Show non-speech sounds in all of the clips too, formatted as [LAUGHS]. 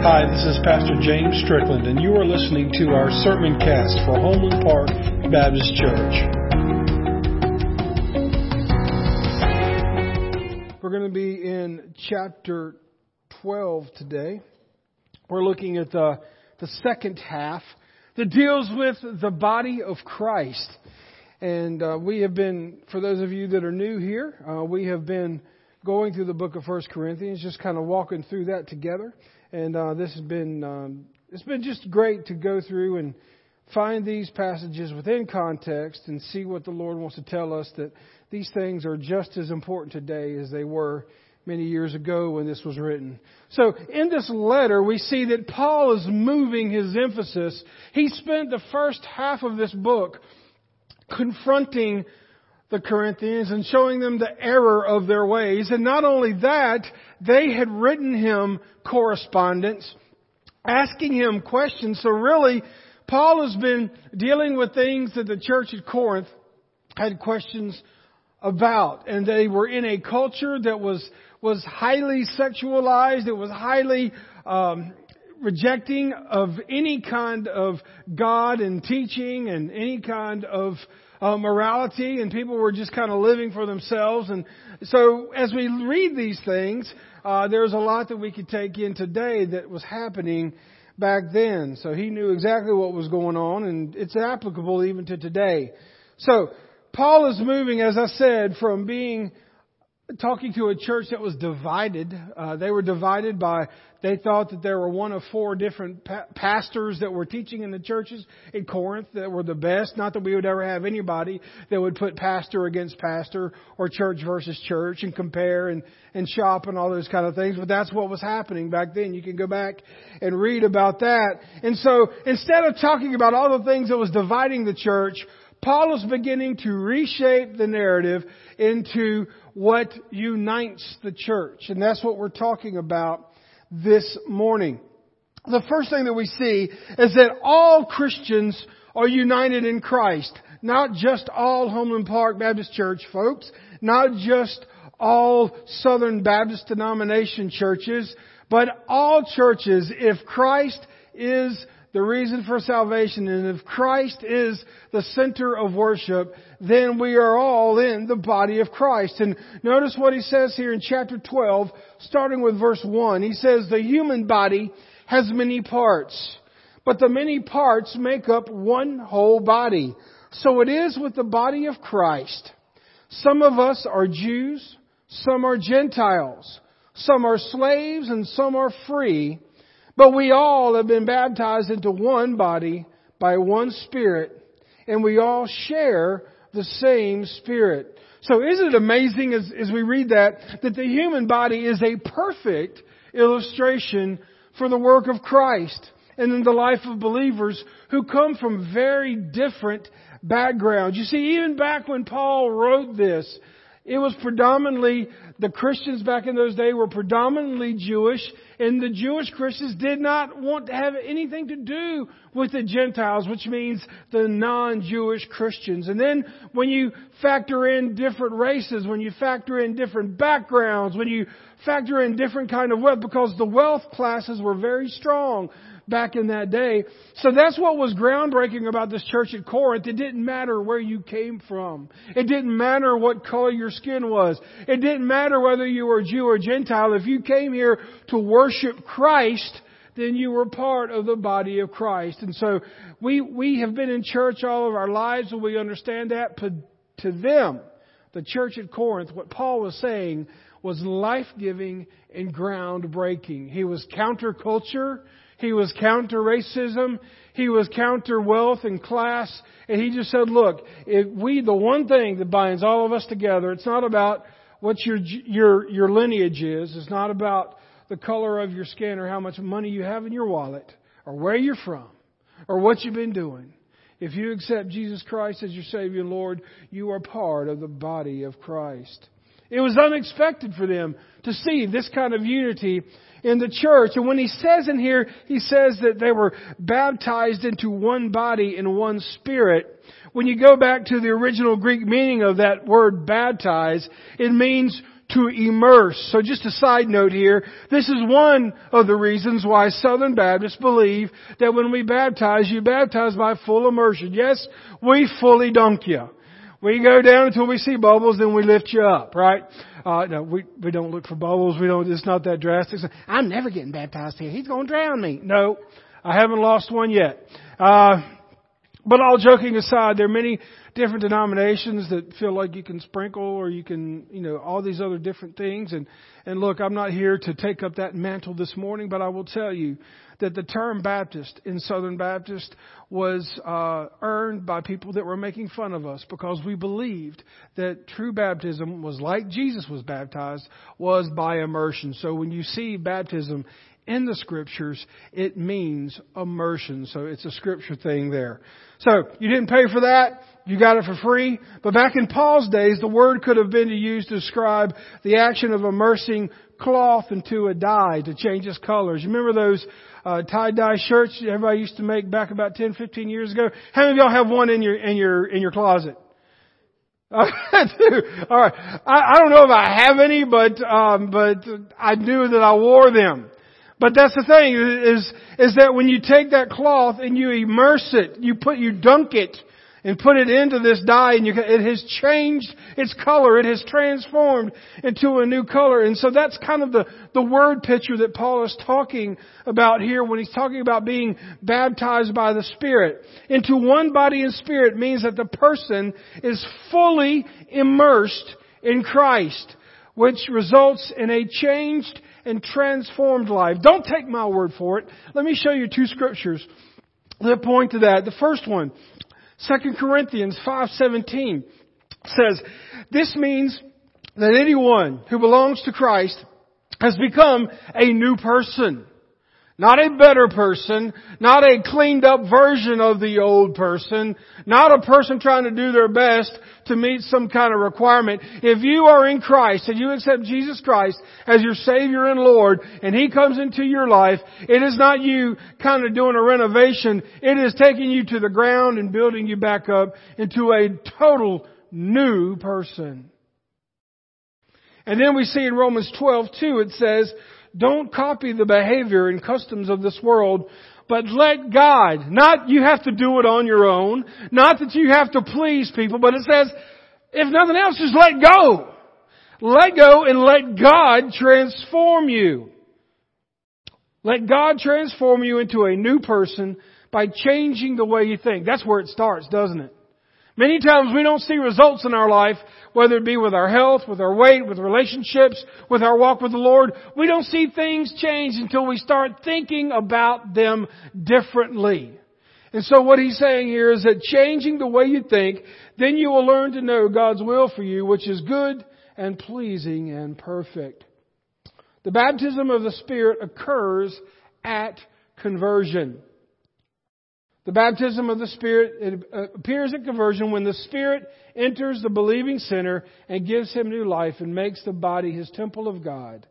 Hi, this is Pastor James Strickland, and you are listening to our sermon cast for Homeland Park Baptist Church. We're going to be in chapter 12 today. We're looking at the, the second half that deals with the body of Christ. And uh, we have been, for those of you that are new here, uh, we have been going through the book of First Corinthians, just kind of walking through that together. And uh, this has been um, it's been just great to go through and find these passages within context and see what the Lord wants to tell us that these things are just as important today as they were many years ago when this was written. So in this letter, we see that Paul is moving his emphasis. He spent the first half of this book confronting the Corinthians and showing them the error of their ways. And not only that, they had written him correspondence, asking him questions. So really, Paul has been dealing with things that the church at Corinth had questions about. And they were in a culture that was, was highly sexualized. It was highly, um, rejecting of any kind of God and teaching and any kind of uh, morality and people were just kind of living for themselves. And so as we read these things, uh, there's a lot that we could take in today that was happening back then. So he knew exactly what was going on and it's applicable even to today. So Paul is moving, as I said, from being talking to a church that was divided. Uh, they were divided by, they thought that there were one of four different pa- pastors that were teaching in the churches in Corinth that were the best. Not that we would ever have anybody that would put pastor against pastor or church versus church and compare and, and shop and all those kind of things, but that's what was happening back then. You can go back and read about that. And so instead of talking about all the things that was dividing the church, Paul is beginning to reshape the narrative into what unites the church. And that's what we're talking about this morning. The first thing that we see is that all Christians are united in Christ. Not just all Homeland Park Baptist Church folks, not just all Southern Baptist denomination churches, but all churches, if Christ is the reason for salvation. And if Christ is the center of worship, then we are all in the body of Christ. And notice what he says here in chapter 12, starting with verse 1. He says, the human body has many parts, but the many parts make up one whole body. So it is with the body of Christ. Some of us are Jews, some are Gentiles, some are slaves, and some are free. But we all have been baptized into one body by one Spirit, and we all share the same Spirit. So isn't it amazing as, as we read that, that the human body is a perfect illustration for the work of Christ and in the life of believers who come from very different backgrounds. You see, even back when Paul wrote this, it was predominantly, the Christians back in those days were predominantly Jewish, and the Jewish Christians did not want to have anything to do with the Gentiles, which means the non-Jewish Christians. And then when you factor in different races, when you factor in different backgrounds, when you factor in different kind of wealth, because the wealth classes were very strong back in that day. So that's what was groundbreaking about this church at Corinth. It didn't matter where you came from. It didn't matter what color your skin was. It didn't matter whether you were Jew or Gentile. If you came here to worship Christ, then you were part of the body of Christ. And so we, we have been in church all of our lives and we understand that. But to them, the church at Corinth, what Paul was saying was life-giving and groundbreaking. He was counterculture. He was counter racism. He was counter wealth and class. And he just said, look, if we, the one thing that binds all of us together, it's not about what your, your, your lineage is. It's not about the color of your skin or how much money you have in your wallet or where you're from or what you've been doing. If you accept Jesus Christ as your Savior and Lord, you are part of the body of Christ. It was unexpected for them to see this kind of unity in the church. And when he says in here, he says that they were baptized into one body and one spirit. When you go back to the original Greek meaning of that word baptize, it means to immerse. So just a side note here, this is one of the reasons why Southern Baptists believe that when we baptize, you baptize by full immersion. Yes, we fully dunk you. We go down until we see bubbles, then we lift you up, right? Uh, no, we, we don't look for bubbles. We don't, it's not that drastic. I'm never getting baptized here. He's going to drown me. No, I haven't lost one yet. Uh, but all joking aside, there are many different denominations that feel like you can sprinkle or you can, you know, all these other different things. And, and look, I'm not here to take up that mantle this morning, but I will tell you that the term Baptist in Southern Baptist was uh, earned by people that were making fun of us because we believed that true baptism was like Jesus was baptized, was by immersion. So when you see baptism in the scriptures, it means immersion. So it's a scripture thing there. So you didn't pay for that. You got it for free. But back in Paul's days, the word could have been used to describe the action of immersing cloth into a dye to change its colors. You remember those uh, tie-dye shirts everybody used to make back about 10, 15 years ago? How many of y'all have one in your, in your, in your closet? [LAUGHS] All right. I, I don't know if I have any, but um, but I knew that I wore them. But that's the thing is is that when you take that cloth and you immerse it, you put you dunk it and put it into this dye and you, it has changed its color. It has transformed into a new color. And so that's kind of the, the word picture that Paul is talking about here when he's talking about being baptized by the Spirit. Into one body and spirit means that the person is fully immersed in Christ, which results in a changed and transformed life. Don't take my word for it. Let me show you two scriptures that point to that. The first one, 2 Corinthians 5:17 says, "This means that anyone who belongs to Christ has become a new person." Not a better person, not a cleaned up version of the old person, not a person trying to do their best to meet some kind of requirement. If you are in Christ and you accept Jesus Christ as your Savior and Lord and He comes into your life, it is not you kind of doing a renovation. It is taking you to the ground and building you back up into a total new person. And then we see in Romans 12, 2, it says, don't copy the behavior and customs of this world, but let God, not you have to do it on your own, not that you have to please people, but it says, if nothing else, just let go. Let go and let God transform you. Let God transform you into a new person by changing the way you think. That's where it starts, doesn't it? Many times we don't see results in our life, whether it be with our health, with our weight, with relationships, with our walk with the Lord. We don't see things change until we start thinking about them differently. And so what he's saying here is that changing the way you think, then you will learn to know God's will for you, which is good and pleasing and perfect. The baptism of the Spirit occurs at conversion. The baptism of the Spirit uh, appears at conversion when the Spirit enters the believing sinner and gives him new life and makes the body his temple of God.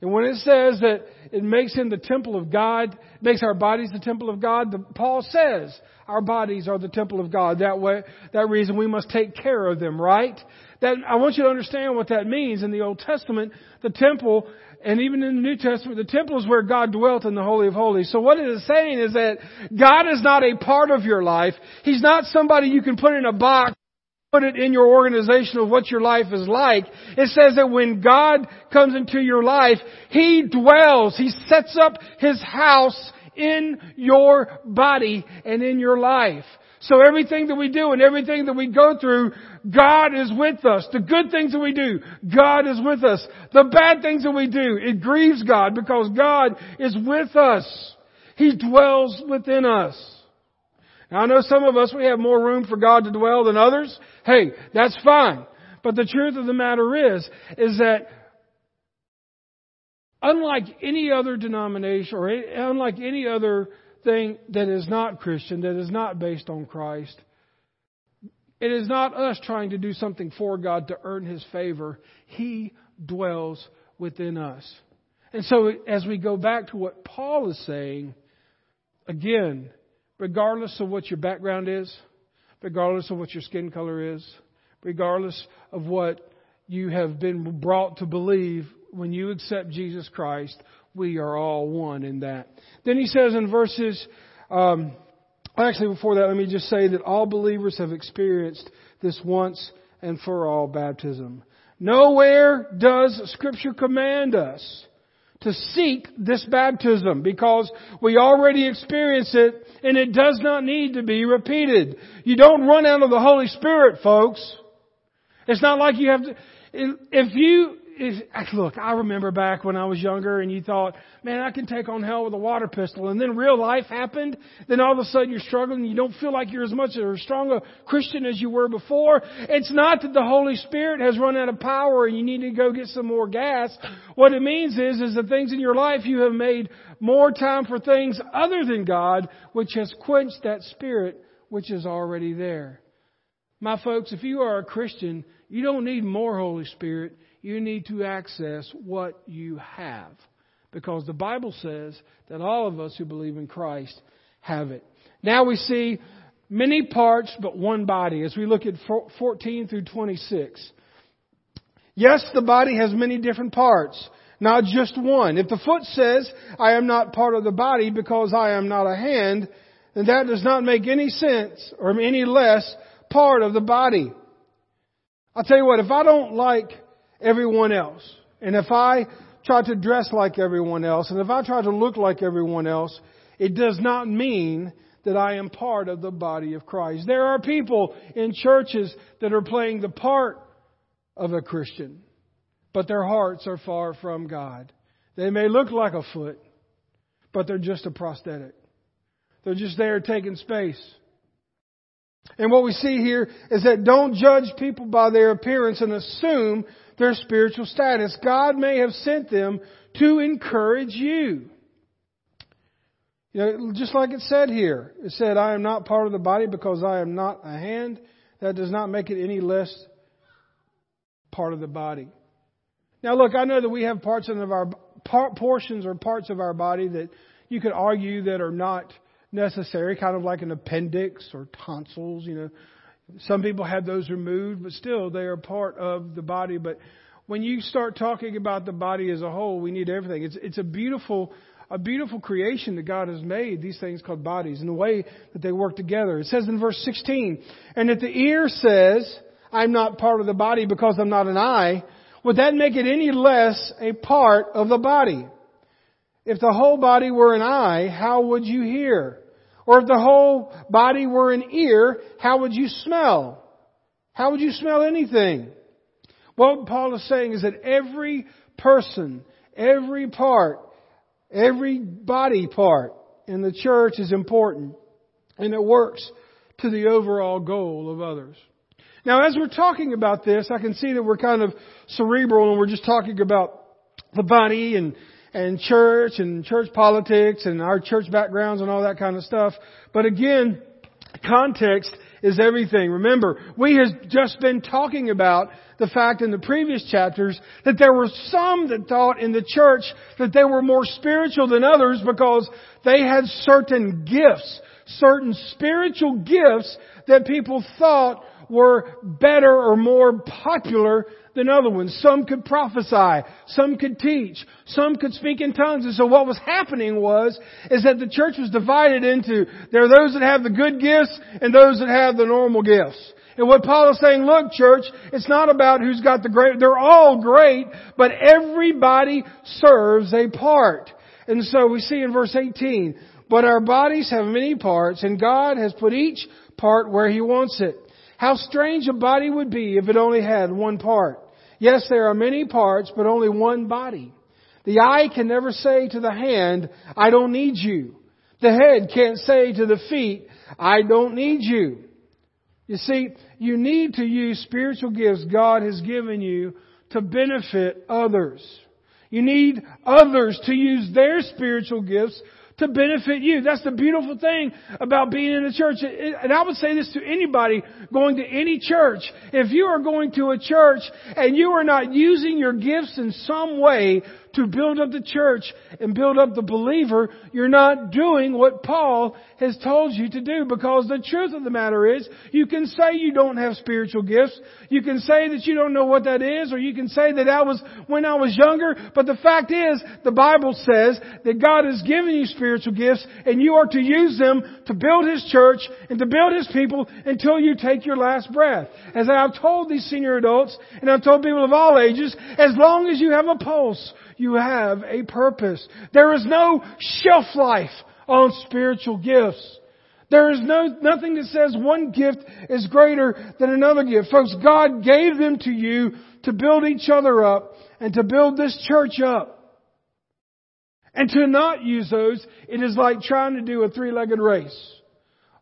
And when it says that it makes him the temple of God, makes our bodies the temple of God, the, Paul says our bodies are the temple of God. That way, that reason we must take care of them, right? That, I want you to understand what that means. In the Old Testament, the temple and even in the New Testament, the temple is where God dwelt in the Holy of Holies. So what it is saying is that God is not a part of your life. He's not somebody you can put in a box, put it in your organization of what your life is like. It says that when God comes into your life, He dwells. He sets up His house in your body and in your life. So everything that we do and everything that we go through, God is with us. The good things that we do, God is with us. The bad things that we do, it grieves God because God is with us. He dwells within us. Now I know some of us, we have more room for God to dwell than others. Hey, that's fine. But the truth of the matter is, is that unlike any other denomination or unlike any other thing that is not Christian, that is not based on Christ. It is not us trying to do something for God to earn His favor. He dwells within us. And so, as we go back to what Paul is saying, again, regardless of what your background is, regardless of what your skin color is, regardless of what you have been brought to believe when you accept Jesus Christ, we are all one in that. Then he says in verses, um, actually before that, let me just say that all believers have experienced this once and for all baptism. Nowhere does Scripture command us to seek this baptism because we already experience it and it does not need to be repeated. You don't run out of the Holy Spirit, folks. It's not like you have to, if you is, look, I remember back when I was younger and you thought, man, I can take on hell with a water pistol. And then real life happened. Then all of a sudden you're struggling. You don't feel like you're as much or as strong a Christian as you were before. It's not that the Holy Spirit has run out of power and you need to go get some more gas. What it means is, is the things in your life you have made more time for things other than God, which has quenched that spirit which is already there. My folks, if you are a Christian, you don't need more Holy Spirit you need to access what you have. Because the Bible says that all of us who believe in Christ have it. Now we see many parts but one body as we look at 14 through 26. Yes, the body has many different parts, not just one. If the foot says, I am not part of the body because I am not a hand, then that does not make any sense or any less part of the body. I'll tell you what, if I don't like everyone else. And if I try to dress like everyone else, and if I try to look like everyone else, it does not mean that I am part of the body of Christ. There are people in churches that are playing the part of a Christian, but their hearts are far from God. They may look like a foot, but they're just a prosthetic. They're just there taking space. And what we see here is that don't judge people by their appearance and assume their spiritual status. God may have sent them to encourage you. You know, just like it said here, it said, I am not part of the body because I am not a hand. That does not make it any less part of the body. Now, look, I know that we have parts of our portions or parts of our body that you could argue that are not necessary, kind of like an appendix or tonsils, you know. Some people have those removed, but still they are part of the body. But when you start talking about the body as a whole, we need everything. It's, it's a beautiful, a beautiful creation that God has made, these things called bodies, and the way that they work together. It says in verse 16, and if the ear says, I'm not part of the body because I'm not an eye, would that make it any less a part of the body? If the whole body were an eye, how would you hear? Or if the whole body were an ear, how would you smell? How would you smell anything? What Paul is saying is that every person, every part, every body part in the church is important and it works to the overall goal of others. Now, as we're talking about this, I can see that we're kind of cerebral and we're just talking about the body and and church and church politics and our church backgrounds and all that kind of stuff. But again, context is everything. Remember, we have just been talking about the fact in the previous chapters that there were some that thought in the church that they were more spiritual than others because they had certain gifts, certain spiritual gifts that people thought were better or more popular than other ones. Some could prophesy. Some could teach. Some could speak in tongues. And so what was happening was, is that the church was divided into, there are those that have the good gifts and those that have the normal gifts. And what Paul is saying, look church, it's not about who's got the great, they're all great, but everybody serves a part. And so we see in verse 18, but our bodies have many parts and God has put each part where He wants it. How strange a body would be if it only had one part. Yes, there are many parts, but only one body. The eye can never say to the hand, I don't need you. The head can't say to the feet, I don't need you. You see, you need to use spiritual gifts God has given you to benefit others. You need others to use their spiritual gifts to benefit you. That's the beautiful thing about being in the church. And I would say this to anybody going to any church. If you are going to a church and you are not using your gifts in some way to build up the church and build up the believer, you're not doing what Paul has told you to do because the truth of the matter is you can say you don't have spiritual gifts. You can say that you don't know what that is or you can say that I was when I was younger, but the fact is the Bible says that God has given you spiritual gifts and you are to use them to build His church and to build His people until you take your last breath. As I've told these senior adults and I've told people of all ages, as long as you have a pulse, you have a purpose. There is no shelf life on spiritual gifts. There is no, nothing that says one gift is greater than another gift. Folks, God gave them to you to build each other up and to build this church up. And to not use those, it is like trying to do a three-legged race.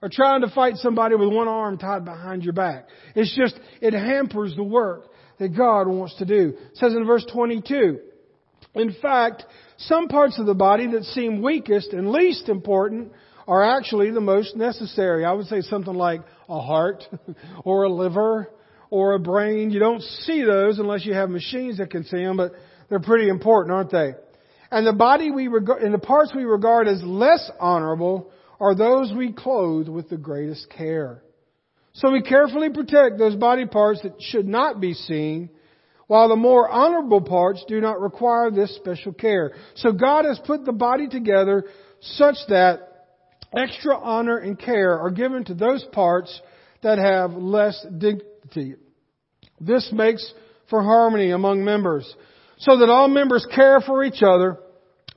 Or trying to fight somebody with one arm tied behind your back. It's just, it hampers the work that God wants to do. It says in verse 22, in fact, some parts of the body that seem weakest and least important are actually the most necessary. I would say something like a heart [LAUGHS] or a liver or a brain. You don't see those unless you have machines that can see them, but they're pretty important, aren't they? And the body we regard, and the parts we regard as less honorable are those we clothe with the greatest care. So we carefully protect those body parts that should not be seen, while the more honorable parts do not require this special care. So God has put the body together such that extra honor and care are given to those parts that have less dignity. This makes for harmony among members, so that all members care for each other.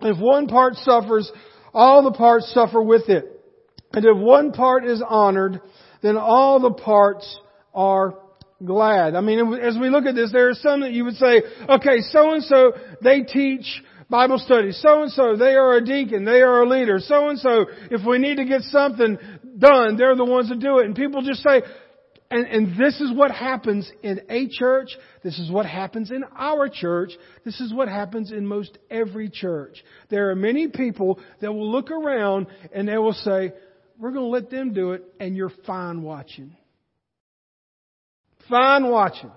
If one part suffers, all the parts suffer with it. And if one part is honored, then all the parts are glad. I mean, as we look at this, there are some that you would say, okay, so and so, they teach Bible study. So and so, they are a deacon, they are a leader. So and so, if we need to get something done, they're the ones that do it. And people just say, and, and this is what happens in a church. This is what happens in our church. This is what happens in most every church. There are many people that will look around and they will say, we're going to let them do it, and you're fine watching. Fine watching.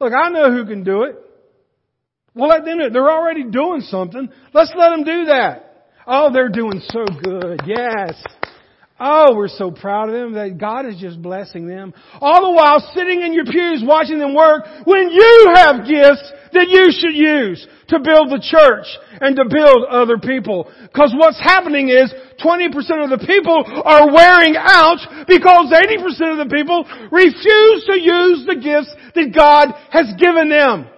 Look, I know who can do it. We'll let them do it. They're already doing something. Let's let them do that. Oh, they're doing so good. Yes. Oh, we're so proud of them that God is just blessing them. All the while sitting in your pews watching them work when you have gifts that you should use to build the church and to build other people. Cause what's happening is 20% of the people are wearing out because 80% of the people refuse to use the gifts that God has given them.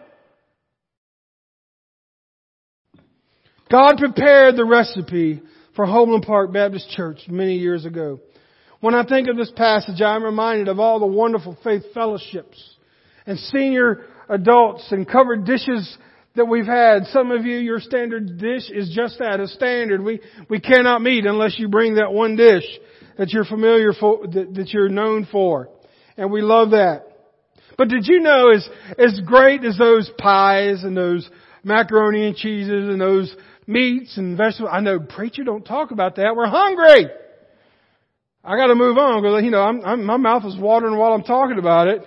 God prepared the recipe for Homeland Park Baptist Church many years ago. When I think of this passage, I'm reminded of all the wonderful faith fellowships and senior adults and covered dishes that we've had. Some of you, your standard dish is just that, a standard. We, we cannot meet unless you bring that one dish that you're familiar for, that, that you're known for. And we love that. But did you know as, as great as those pies and those macaroni and cheeses and those meats and vegetables. I know, preacher, don't talk about that. We're hungry. I got to move on because you know I'm, I'm, my mouth is watering while I'm talking about it.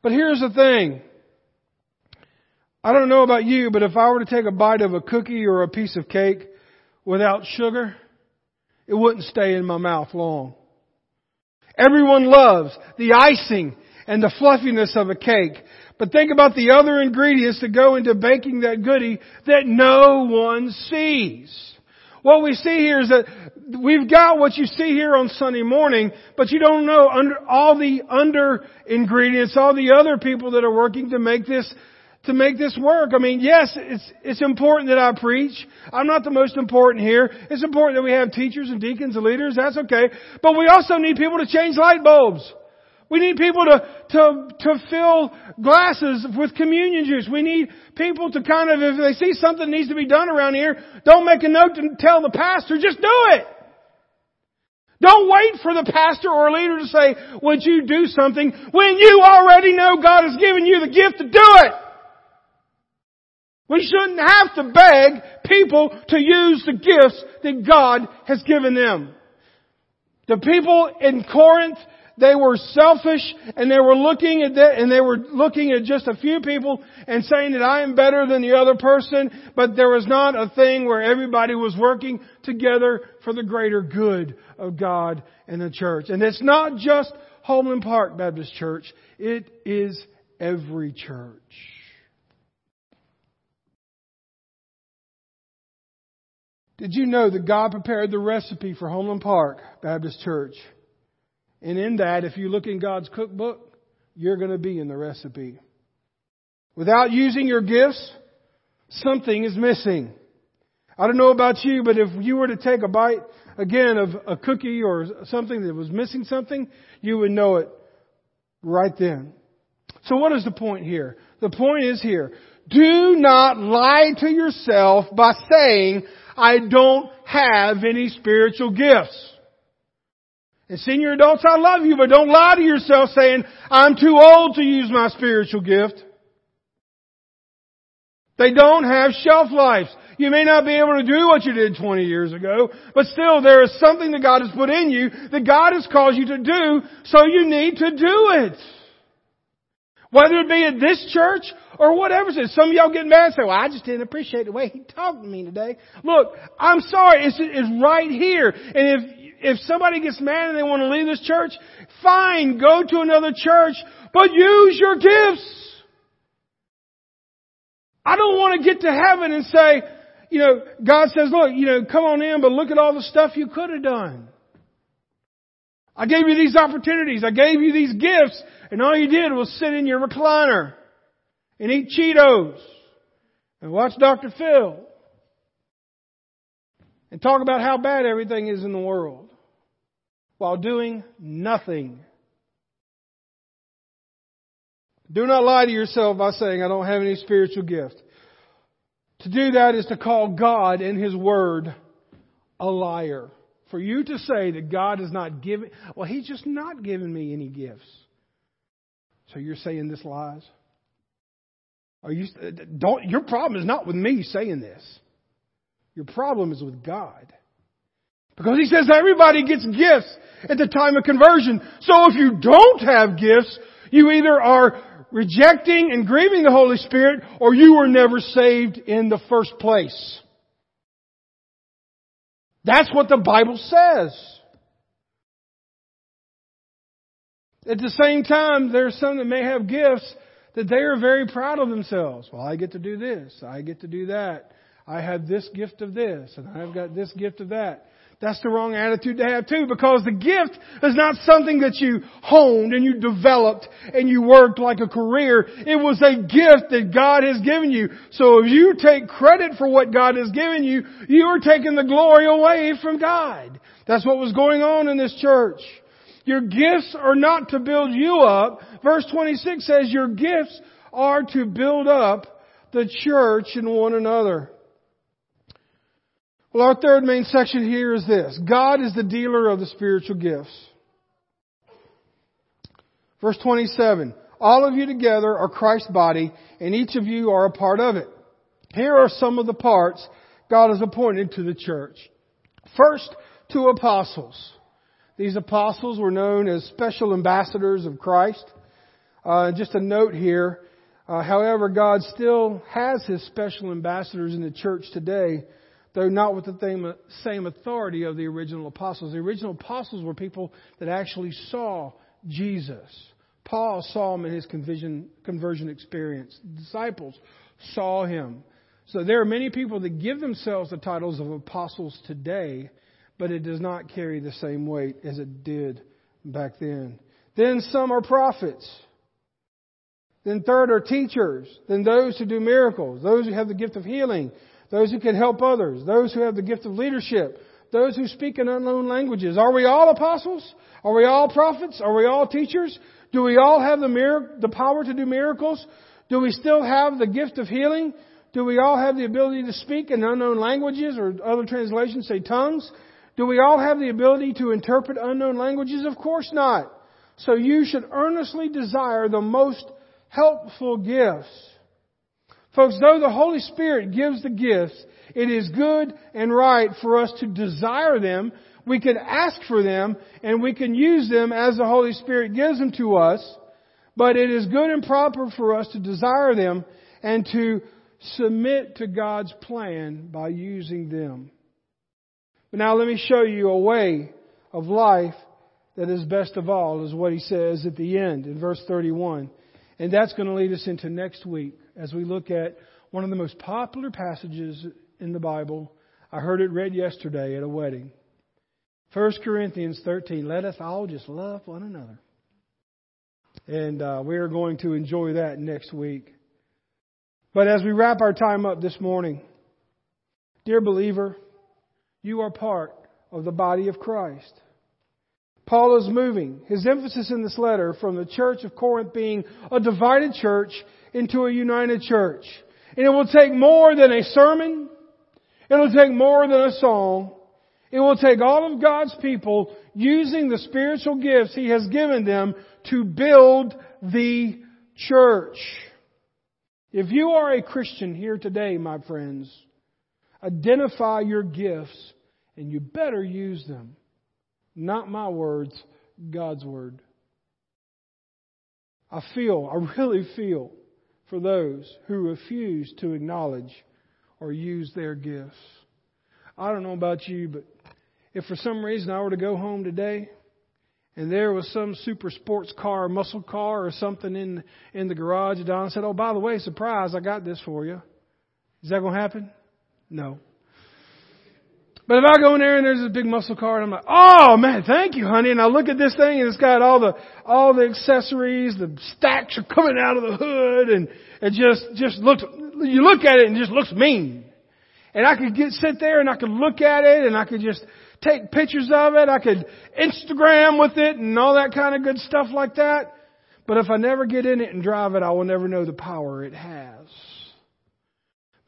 But here's the thing. I don't know about you, but if I were to take a bite of a cookie or a piece of cake without sugar, it wouldn't stay in my mouth long. Everyone loves the icing and the fluffiness of a cake. But think about the other ingredients that go into baking that goodie that no one sees. What we see here is that we've got what you see here on Sunday morning, but you don't know under, all the under ingredients, all the other people that are working to make this to make this work. I mean, yes, it's, it's important that I preach. I'm not the most important here. It's important that we have teachers and deacons and leaders. That's okay. But we also need people to change light bulbs. We need people to, to, to fill glasses with communion juice. We need people to kind of, if they see something needs to be done around here, don't make a note to tell the pastor, just do it. Don't wait for the pastor or leader to say, would you do something when you already know God has given you the gift to do it. We shouldn't have to beg people to use the gifts that God has given them. The people in Corinth they were selfish and they were looking at that and they were looking at just a few people and saying that I am better than the other person, but there was not a thing where everybody was working together for the greater good of God and the church. And it's not just Homeland Park Baptist Church, it is every church. Did you know that God prepared the recipe for Homeland Park Baptist Church? And in that, if you look in God's cookbook, you're going to be in the recipe. Without using your gifts, something is missing. I don't know about you, but if you were to take a bite again of a cookie or something that was missing something, you would know it right then. So what is the point here? The point is here. Do not lie to yourself by saying, I don't have any spiritual gifts. And senior adults, I love you, but don't lie to yourself saying, I'm too old to use my spiritual gift. They don't have shelf lives. You may not be able to do what you did 20 years ago, but still there is something that God has put in you that God has called you to do, so you need to do it. Whether it be at this church or whatever. It is. Some of y'all get mad and say, well, I just didn't appreciate the way he talked to me today. Look, I'm sorry. It's, it's right here. And if, if somebody gets mad and they want to leave this church, fine, go to another church, but use your gifts. I don't want to get to heaven and say, you know, God says, look, you know, come on in, but look at all the stuff you could have done. I gave you these opportunities. I gave you these gifts. And all you did was sit in your recliner and eat Cheetos and watch Dr. Phil and talk about how bad everything is in the world while doing nothing. Do not lie to yourself by saying, I don't have any spiritual gift. To do that is to call God and His Word a liar. For you to say that God is not giving, well, He's just not giving me any gifts. So you're saying this lies? Are you don't your problem is not with me saying this. Your problem is with God. Because he says everybody gets gifts at the time of conversion. So if you don't have gifts, you either are rejecting and grieving the Holy Spirit or you were never saved in the first place. That's what the Bible says. At the same time, there are some that may have gifts that they are very proud of themselves. Well, I get to do this. I get to do that. I have this gift of this and I've got this gift of that. That's the wrong attitude to have too because the gift is not something that you honed and you developed and you worked like a career. It was a gift that God has given you. So if you take credit for what God has given you, you are taking the glory away from God. That's what was going on in this church. Your gifts are not to build you up. Verse 26 says your gifts are to build up the church and one another. Well, our third main section here is this. God is the dealer of the spiritual gifts. Verse 27. All of you together are Christ's body, and each of you are a part of it. Here are some of the parts God has appointed to the church. First, two apostles. These apostles were known as special ambassadors of Christ. Uh, just a note here, uh, however, God still has his special ambassadors in the church today, though not with the same authority of the original apostles. The original apostles were people that actually saw Jesus. Paul saw him in his conversion, conversion experience. The disciples saw him. So there are many people that give themselves the titles of apostles today, but it does not carry the same weight as it did back then. Then some are prophets. Then third are teachers. Then those who do miracles. Those who have the gift of healing. Those who can help others. Those who have the gift of leadership. Those who speak in unknown languages. Are we all apostles? Are we all prophets? Are we all teachers? Do we all have the, mir- the power to do miracles? Do we still have the gift of healing? Do we all have the ability to speak in unknown languages or other translations say tongues? Do we all have the ability to interpret unknown languages? Of course not. So you should earnestly desire the most helpful gifts. Folks, though the Holy Spirit gives the gifts, it is good and right for us to desire them We can ask for them and we can use them as the Holy Spirit gives them to us. But it is good and proper for us to desire them and to submit to God's plan by using them. But now let me show you a way of life that is best of all, is what he says at the end in verse 31. And that's going to lead us into next week as we look at one of the most popular passages in the Bible. I heard it read yesterday at a wedding. 1 Corinthians 13. Let us all just love one another. And uh, we are going to enjoy that next week. But as we wrap our time up this morning, dear believer, you are part of the body of Christ. Paul is moving his emphasis in this letter from the church of Corinth being a divided church into a united church. And it will take more than a sermon. It'll take more than a song. It will take all of God's people using the spiritual gifts He has given them to build the church. If you are a Christian here today, my friends, identify your gifts and you better use them. Not my words, God's word. I feel, I really feel for those who refuse to acknowledge or use their gifts. I don't know about you, but if for some reason I were to go home today and there was some super sports car, muscle car, or something in in the garage, and Don said, "Oh, by the way, surprise! I got this for you." Is that going to happen? No. But if I go in there and there's a big muscle car and I'm like, oh man, thank you, honey, and I look at this thing and it's got all the all the accessories, the stacks are coming out of the hood, and it just just looks. You look at it and it just looks mean. And I could get sit there and I could look at it and I could just take pictures of it. I could Instagram with it and all that kind of good stuff like that. But if I never get in it and drive it, I will never know the power it has.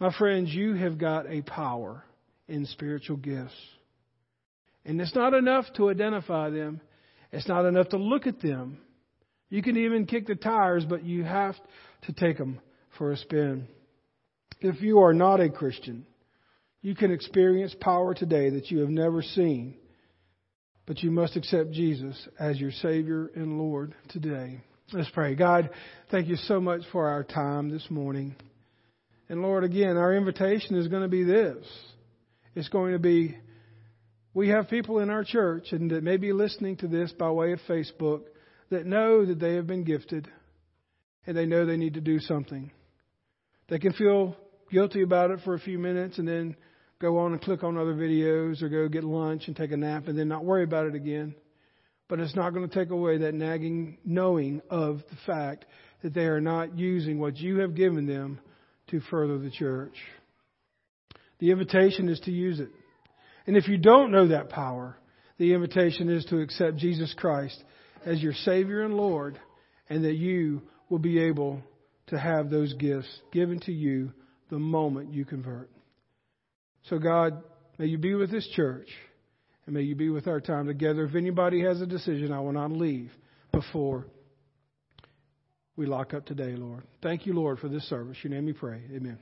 My friends, you have got a power in spiritual gifts. And it's not enough to identify them. It's not enough to look at them. You can even kick the tires, but you have to take them for a spin. If you are not a Christian, you can experience power today that you have never seen, but you must accept Jesus as your Savior and Lord today. Let's pray. God, thank you so much for our time this morning. And Lord, again, our invitation is going to be this. It's going to be we have people in our church and that may be listening to this by way of Facebook that know that they have been gifted and they know they need to do something. They can feel guilty about it for a few minutes and then go on and click on other videos or go get lunch and take a nap and then not worry about it again. But it's not going to take away that nagging knowing of the fact that they are not using what you have given them to further the church. The invitation is to use it. And if you don't know that power, the invitation is to accept Jesus Christ as your Savior and Lord, and that you will be able to have those gifts given to you the moment you convert. So, God, may you be with this church and may you be with our time together. If anybody has a decision, I will not leave before we lock up today, Lord. Thank you, Lord, for this service. Your name we pray. Amen.